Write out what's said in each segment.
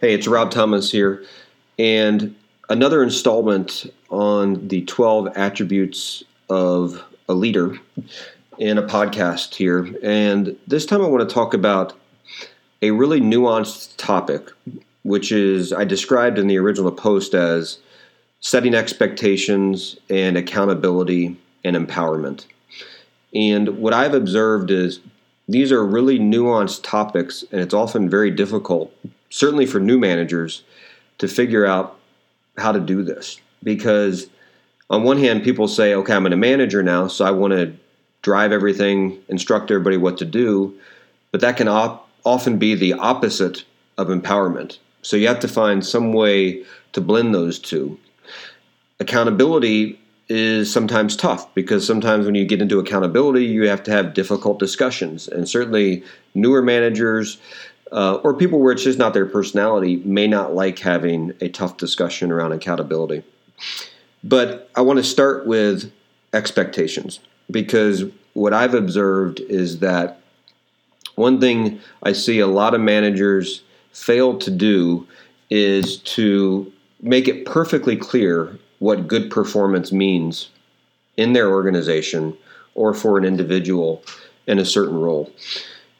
Hey, it's Rob Thomas here, and another installment on the 12 attributes of a leader in a podcast here. And this time I want to talk about a really nuanced topic, which is I described in the original post as setting expectations and accountability and empowerment. And what I've observed is these are really nuanced topics, and it's often very difficult, certainly for new managers, to figure out how to do this. Because on one hand, people say, okay, I'm a manager now, so I want to drive everything, instruct everybody what to do. But that can op- often be the opposite of empowerment. So you have to find some way to blend those two. Accountability is sometimes tough because sometimes when you get into accountability, you have to have difficult discussions. And certainly, newer managers uh, or people where it's just not their personality may not like having a tough discussion around accountability. But I want to start with expectations because what I've observed is that one thing I see a lot of managers fail to do is to make it perfectly clear what good performance means in their organization or for an individual in a certain role.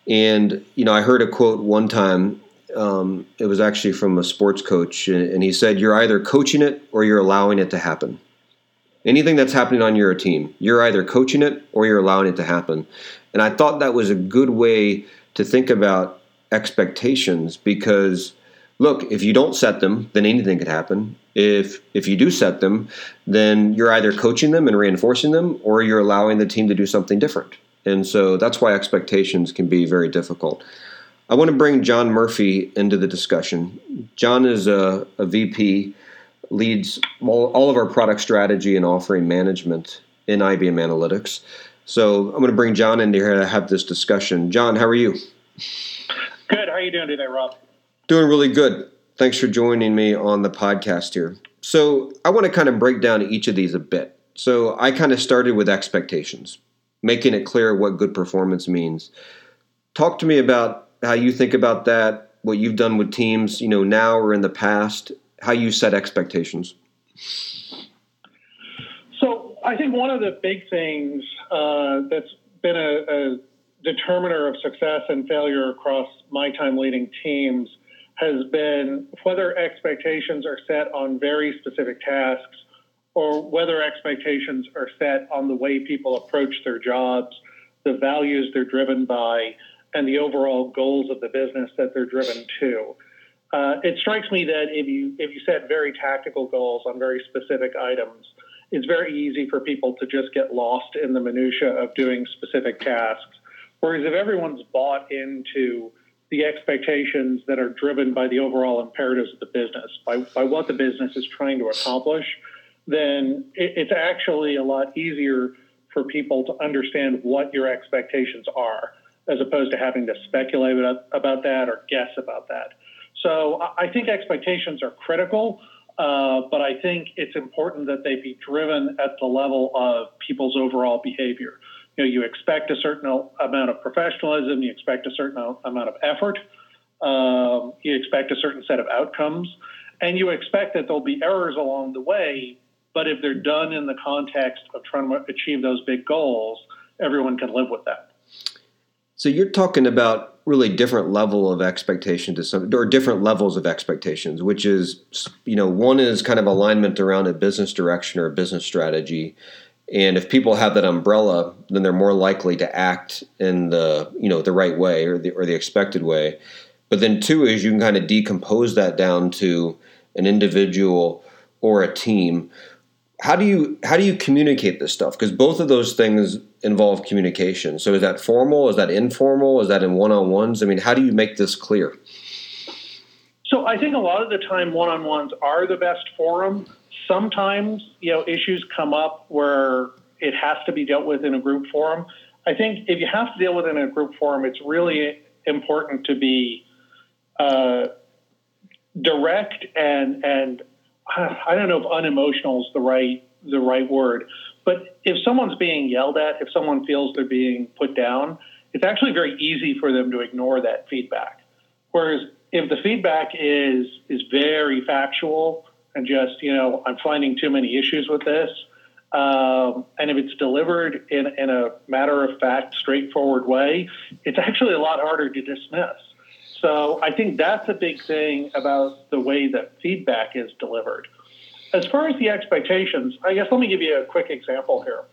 And, you know, I heard a quote one time. Um, it was actually from a sports coach, and he said, You're either coaching it or you're allowing it to happen. Anything that's happening on your team, you're either coaching it or you're allowing it to happen. And I thought that was a good way to think about expectations because look, if you don't set them, then anything could happen. If if you do set them, then you're either coaching them and reinforcing them or you're allowing the team to do something different. And so that's why expectations can be very difficult. I want to bring John Murphy into the discussion. John is a, a VP leads all, all of our product strategy and offering management in IBM Analytics. So I'm going to bring John in here to have this discussion. John, how are you? Good. How are you doing today, Rob? Doing really good. Thanks for joining me on the podcast here. So I want to kind of break down each of these a bit. So I kind of started with expectations, making it clear what good performance means. Talk to me about how you think about that, what you've done with teams, you know, now or in the past, how you set expectations. So I think one of the big things uh, that's been a, a determiner of success and failure across my time leading teams has been whether expectations are set on very specific tasks or whether expectations are set on the way people approach their jobs, the values they're driven by, and the overall goals of the business that they're driven to. Uh, it strikes me that if you if you set very tactical goals on very specific items, it's very easy for people to just get lost in the minutia of doing specific tasks. Whereas if everyone's bought into the expectations that are driven by the overall imperatives of the business, by, by what the business is trying to accomplish, then it, it's actually a lot easier for people to understand what your expectations are, as opposed to having to speculate about that or guess about that. So I think expectations are critical, uh, but I think it's important that they be driven at the level of people's overall behavior. You know, you expect a certain amount of professionalism, you expect a certain amount of effort, um, you expect a certain set of outcomes, and you expect that there'll be errors along the way. But if they're done in the context of trying to achieve those big goals, everyone can live with that. So you're talking about really different level of expectation to some or different levels of expectations, which is you know one is kind of alignment around a business direction or a business strategy, and if people have that umbrella, then they're more likely to act in the you know the right way or the or the expected way. But then two is you can kind of decompose that down to an individual or a team how do you how do you communicate this stuff? Because both of those things involve communication. So is that formal? Is that informal? Is that in one-on-ones? I mean how do you make this clear? So i think a lot of the time one-on-ones are the best forum. Sometimes you know issues come up where it has to be dealt with in a group forum. I think if you have to deal with it in a group forum it's really important to be uh, direct and and I don't know if unemotional is the right the right word, but if someone's being yelled at, if someone feels they're being put down, it's actually very easy for them to ignore that feedback. Whereas if the feedback is is very factual and just you know I'm finding too many issues with this, um, and if it's delivered in in a matter of fact, straightforward way, it's actually a lot harder to dismiss. So I think that's a big thing about the way that feedback is delivered. As far as the expectations, I guess let me give you a quick example here.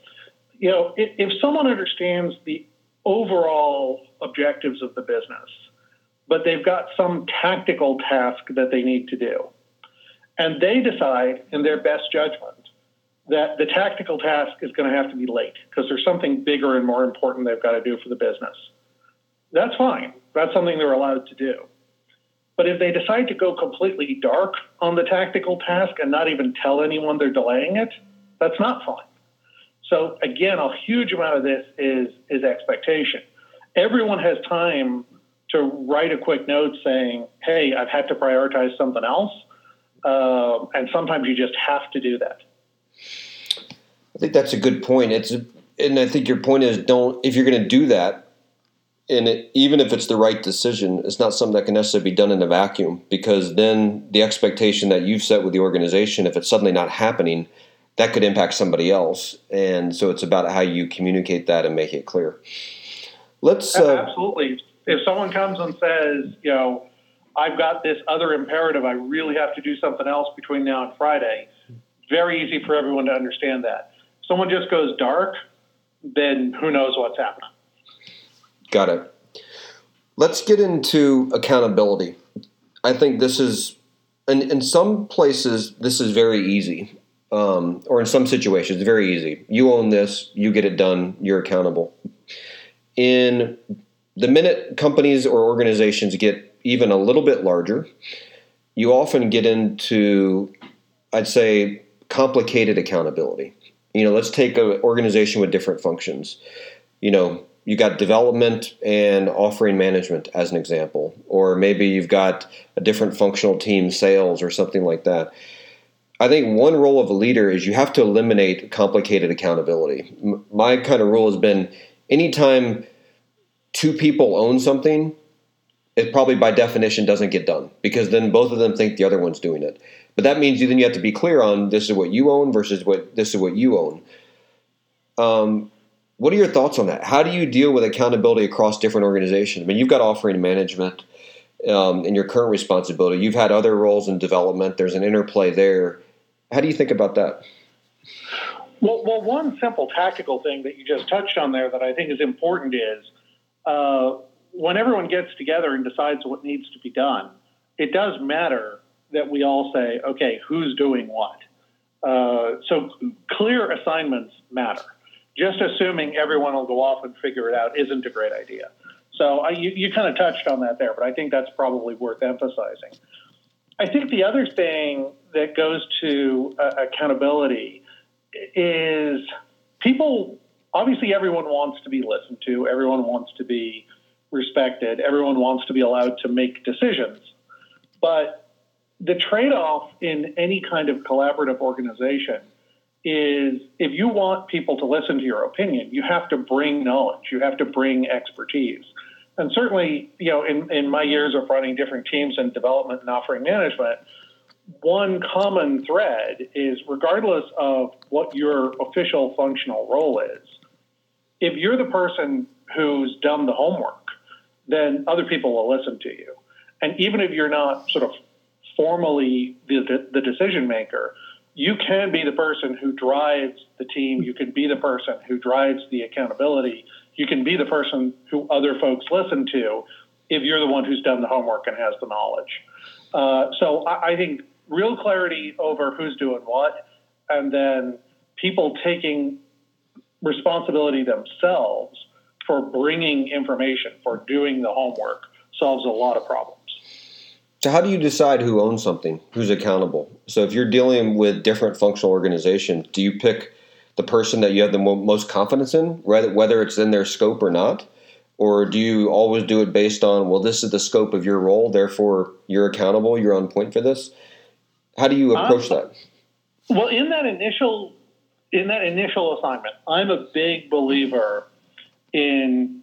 You know, if, if someone understands the overall objectives of the business, but they've got some tactical task that they need to do, and they decide in their best judgment that the tactical task is going to have to be late because there's something bigger and more important they've got to do for the business. That's fine. That's something they're allowed to do. But if they decide to go completely dark on the tactical task and not even tell anyone they're delaying it, that's not fine. So again, a huge amount of this is is expectation. Everyone has time to write a quick note saying, "Hey, I've had to prioritize something else," uh, and sometimes you just have to do that. I think that's a good point. It's and I think your point is don't if you're going to do that, and it, even if it's the right decision, it's not something that can necessarily be done in a vacuum because then the expectation that you've set with the organization, if it's suddenly not happening, that could impact somebody else. And so it's about how you communicate that and make it clear. Let's uh, absolutely. If someone comes and says, you know, I've got this other imperative, I really have to do something else between now and Friday. Very easy for everyone to understand that. If someone just goes dark, then who knows what's happening. Got it. Let's get into accountability. I think this is, and in some places, this is very easy, um, or in some situations, very easy. You own this, you get it done, you're accountable. In the minute companies or organizations get even a little bit larger, you often get into, I'd say, complicated accountability. You know, let's take an organization with different functions. You know, you got development and offering management as an example, or maybe you've got a different functional team, sales or something like that. I think one role of a leader is you have to eliminate complicated accountability. My kind of rule has been anytime two people own something, it probably by definition doesn't get done because then both of them think the other one's doing it. But that means you then you have to be clear on this is what you own versus what this is what you own. Um, what are your thoughts on that? How do you deal with accountability across different organizations? I mean, you've got offering management um, in your current responsibility. You've had other roles in development. There's an interplay there. How do you think about that? Well, well, one simple tactical thing that you just touched on there that I think is important is uh, when everyone gets together and decides what needs to be done, it does matter that we all say, okay, who's doing what. Uh, so clear assignments matter just assuming everyone will go off and figure it out isn't a great idea. So I, you, you kind of touched on that there, but I think that's probably worth emphasizing. I think the other thing that goes to uh, accountability is people, obviously, everyone wants to be listened to, everyone wants to be respected, everyone wants to be allowed to make decisions. But the trade off in any kind of collaborative organization is if you want people to listen to your opinion, you have to bring knowledge, you have to bring expertise. And certainly, you know, in, in my years of running different teams in development and offering management, one common thread is regardless of what your official functional role is, if you're the person who's done the homework, then other people will listen to you. And even if you're not sort of formally the, the decision maker, you can be the person who drives the team. You can be the person who drives the accountability. You can be the person who other folks listen to if you're the one who's done the homework and has the knowledge. Uh, so I, I think real clarity over who's doing what, and then people taking responsibility themselves for bringing information, for doing the homework, solves a lot of problems. So, how do you decide who owns something? Who's accountable? So, if you're dealing with different functional organizations, do you pick the person that you have the mo- most confidence in, whether it's in their scope or not? Or do you always do it based on, well, this is the scope of your role, therefore you're accountable, you're on point for this? How do you approach um, that? Well, in that initial in that initial assignment, I'm a big believer in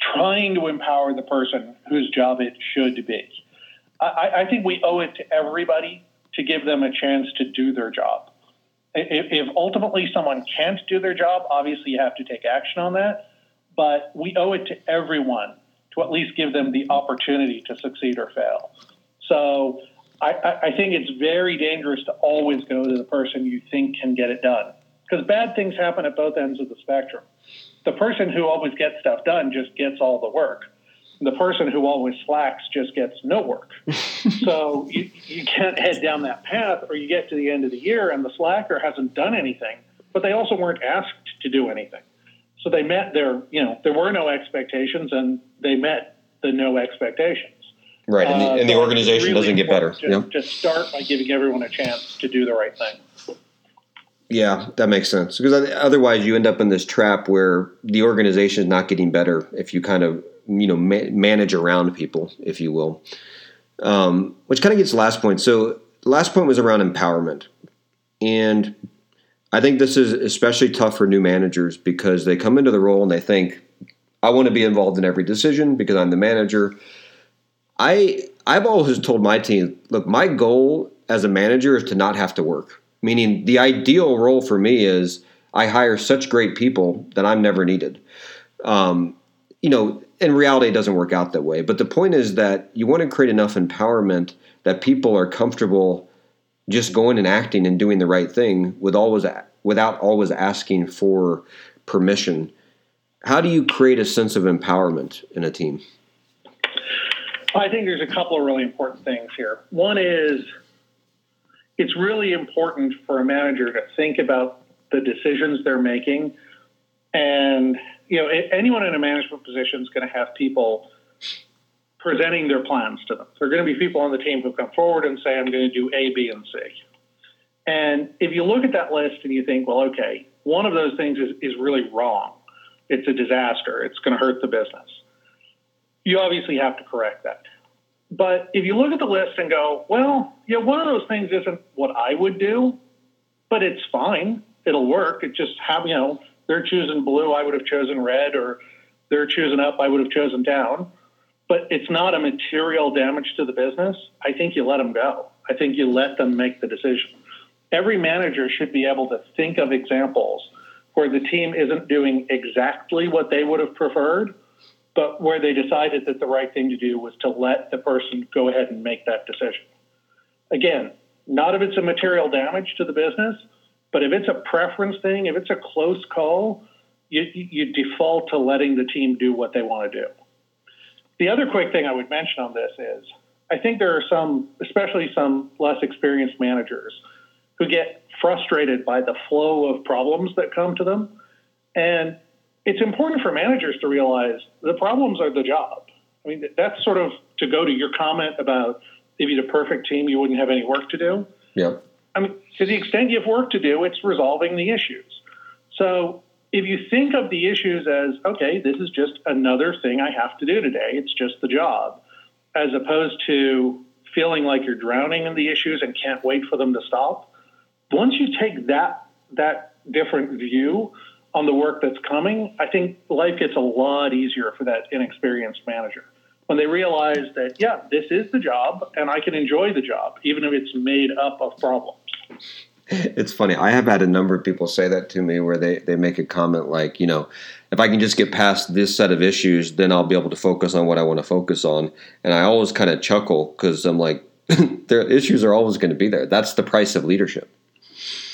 trying to empower the person whose job it should be. I, I think we owe it to everybody to give them a chance to do their job. If, if ultimately someone can't do their job, obviously you have to take action on that. But we owe it to everyone to at least give them the opportunity to succeed or fail. So I, I think it's very dangerous to always go to the person you think can get it done because bad things happen at both ends of the spectrum. The person who always gets stuff done just gets all the work. The person who always slacks just gets no work. so you, you can't head down that path, or you get to the end of the year and the slacker hasn't done anything, but they also weren't asked to do anything. So they met their, you know, there were no expectations and they met the no expectations. Right, and the, and the uh, organization really doesn't get better. Just, to start by giving everyone a chance to do the right thing. Yeah, that makes sense because otherwise you end up in this trap where the organization is not getting better if you kind of you know ma- manage around people, if you will. Um, which kind of gets last point. So last point was around empowerment, and I think this is especially tough for new managers because they come into the role and they think, I want to be involved in every decision because I'm the manager. I I've always told my team, look, my goal as a manager is to not have to work. Meaning the ideal role for me is I hire such great people that I'm never needed. Um, you know, in reality, it doesn't work out that way. But the point is that you want to create enough empowerment that people are comfortable just going and acting and doing the right thing with always without always asking for permission. How do you create a sense of empowerment in a team? I think there's a couple of really important things here. One is it's really important for a manager to think about the decisions they're making. And, you know, anyone in a management position is going to have people presenting their plans to them. There are going to be people on the team who come forward and say, I'm going to do A, B, and C. And if you look at that list and you think, well, okay, one of those things is, is really wrong, it's a disaster, it's going to hurt the business, you obviously have to correct that. But if you look at the list and go, well, yeah, one of those things isn't what I would do, but it's fine, it'll work. It just have you know they're choosing blue, I would have chosen red, or they're choosing up, I would have chosen down. But it's not a material damage to the business. I think you let them go. I think you let them make the decision every manager should be able to think of examples where the team isn't doing exactly what they would have preferred, but where they decided that the right thing to do was to let the person go ahead and make that decision. Again, not if it's a material damage to the business, but if it's a preference thing, if it's a close call, you, you default to letting the team do what they want to do. The other quick thing I would mention on this is I think there are some, especially some less experienced managers, who get frustrated by the flow of problems that come to them. And it's important for managers to realize the problems are the job. I mean, that's sort of to go to your comment about if you had a perfect team, you wouldn't have any work to do. Yeah. I mean, to the extent you have work to do, it's resolving the issues. So if you think of the issues as, okay, this is just another thing I have to do today, it's just the job, as opposed to feeling like you're drowning in the issues and can't wait for them to stop, once you take that that different view on the work that's coming, I think life gets a lot easier for that inexperienced manager when they realize that yeah, this is the job and I can enjoy the job even if it's made up of problems. It's funny. I have had a number of people say that to me where they, they make a comment like, you know, if I can just get past this set of issues, then I'll be able to focus on what I want to focus on. And I always kind of chuckle because I'm like, their issues are always going to be there. That's the price of leadership.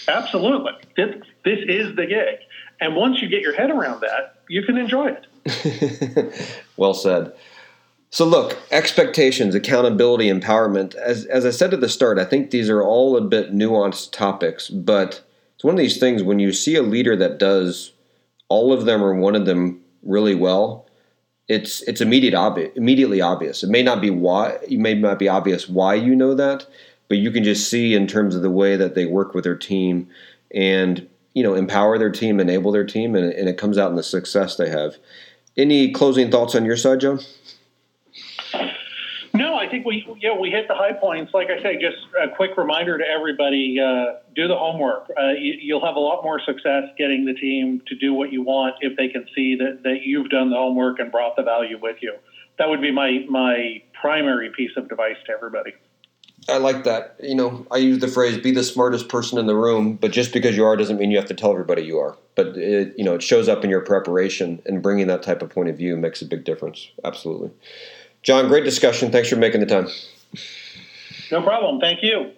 Absolutely. This, this is the gig. And once you get your head around that, you can enjoy it. well said. So, look, expectations, accountability, empowerment. As, as I said at the start, I think these are all a bit nuanced topics, but it's one of these things when you see a leader that does all of them or one of them really well, it's it's immediate obvious, immediately obvious. It may not be why you may not be obvious why you know that, but you can just see in terms of the way that they work with their team and you know empower their team, enable their team, and, and it comes out in the success they have. Any closing thoughts on your side, John? No, I think we yeah we hit the high points. Like I say, just a quick reminder to everybody: uh, do the homework. Uh, you, will have a lot more success getting the team to do what you want if they can see that that you've done the homework and brought the value with you. That would be my my primary piece of advice to everybody. I like that. You know, I use the phrase "be the smartest person in the room," but just because you are doesn't mean you have to tell everybody you are. But it, you know, it shows up in your preparation, and bringing that type of point of view makes a big difference. Absolutely, John. Great discussion. Thanks for making the time. No problem. Thank you.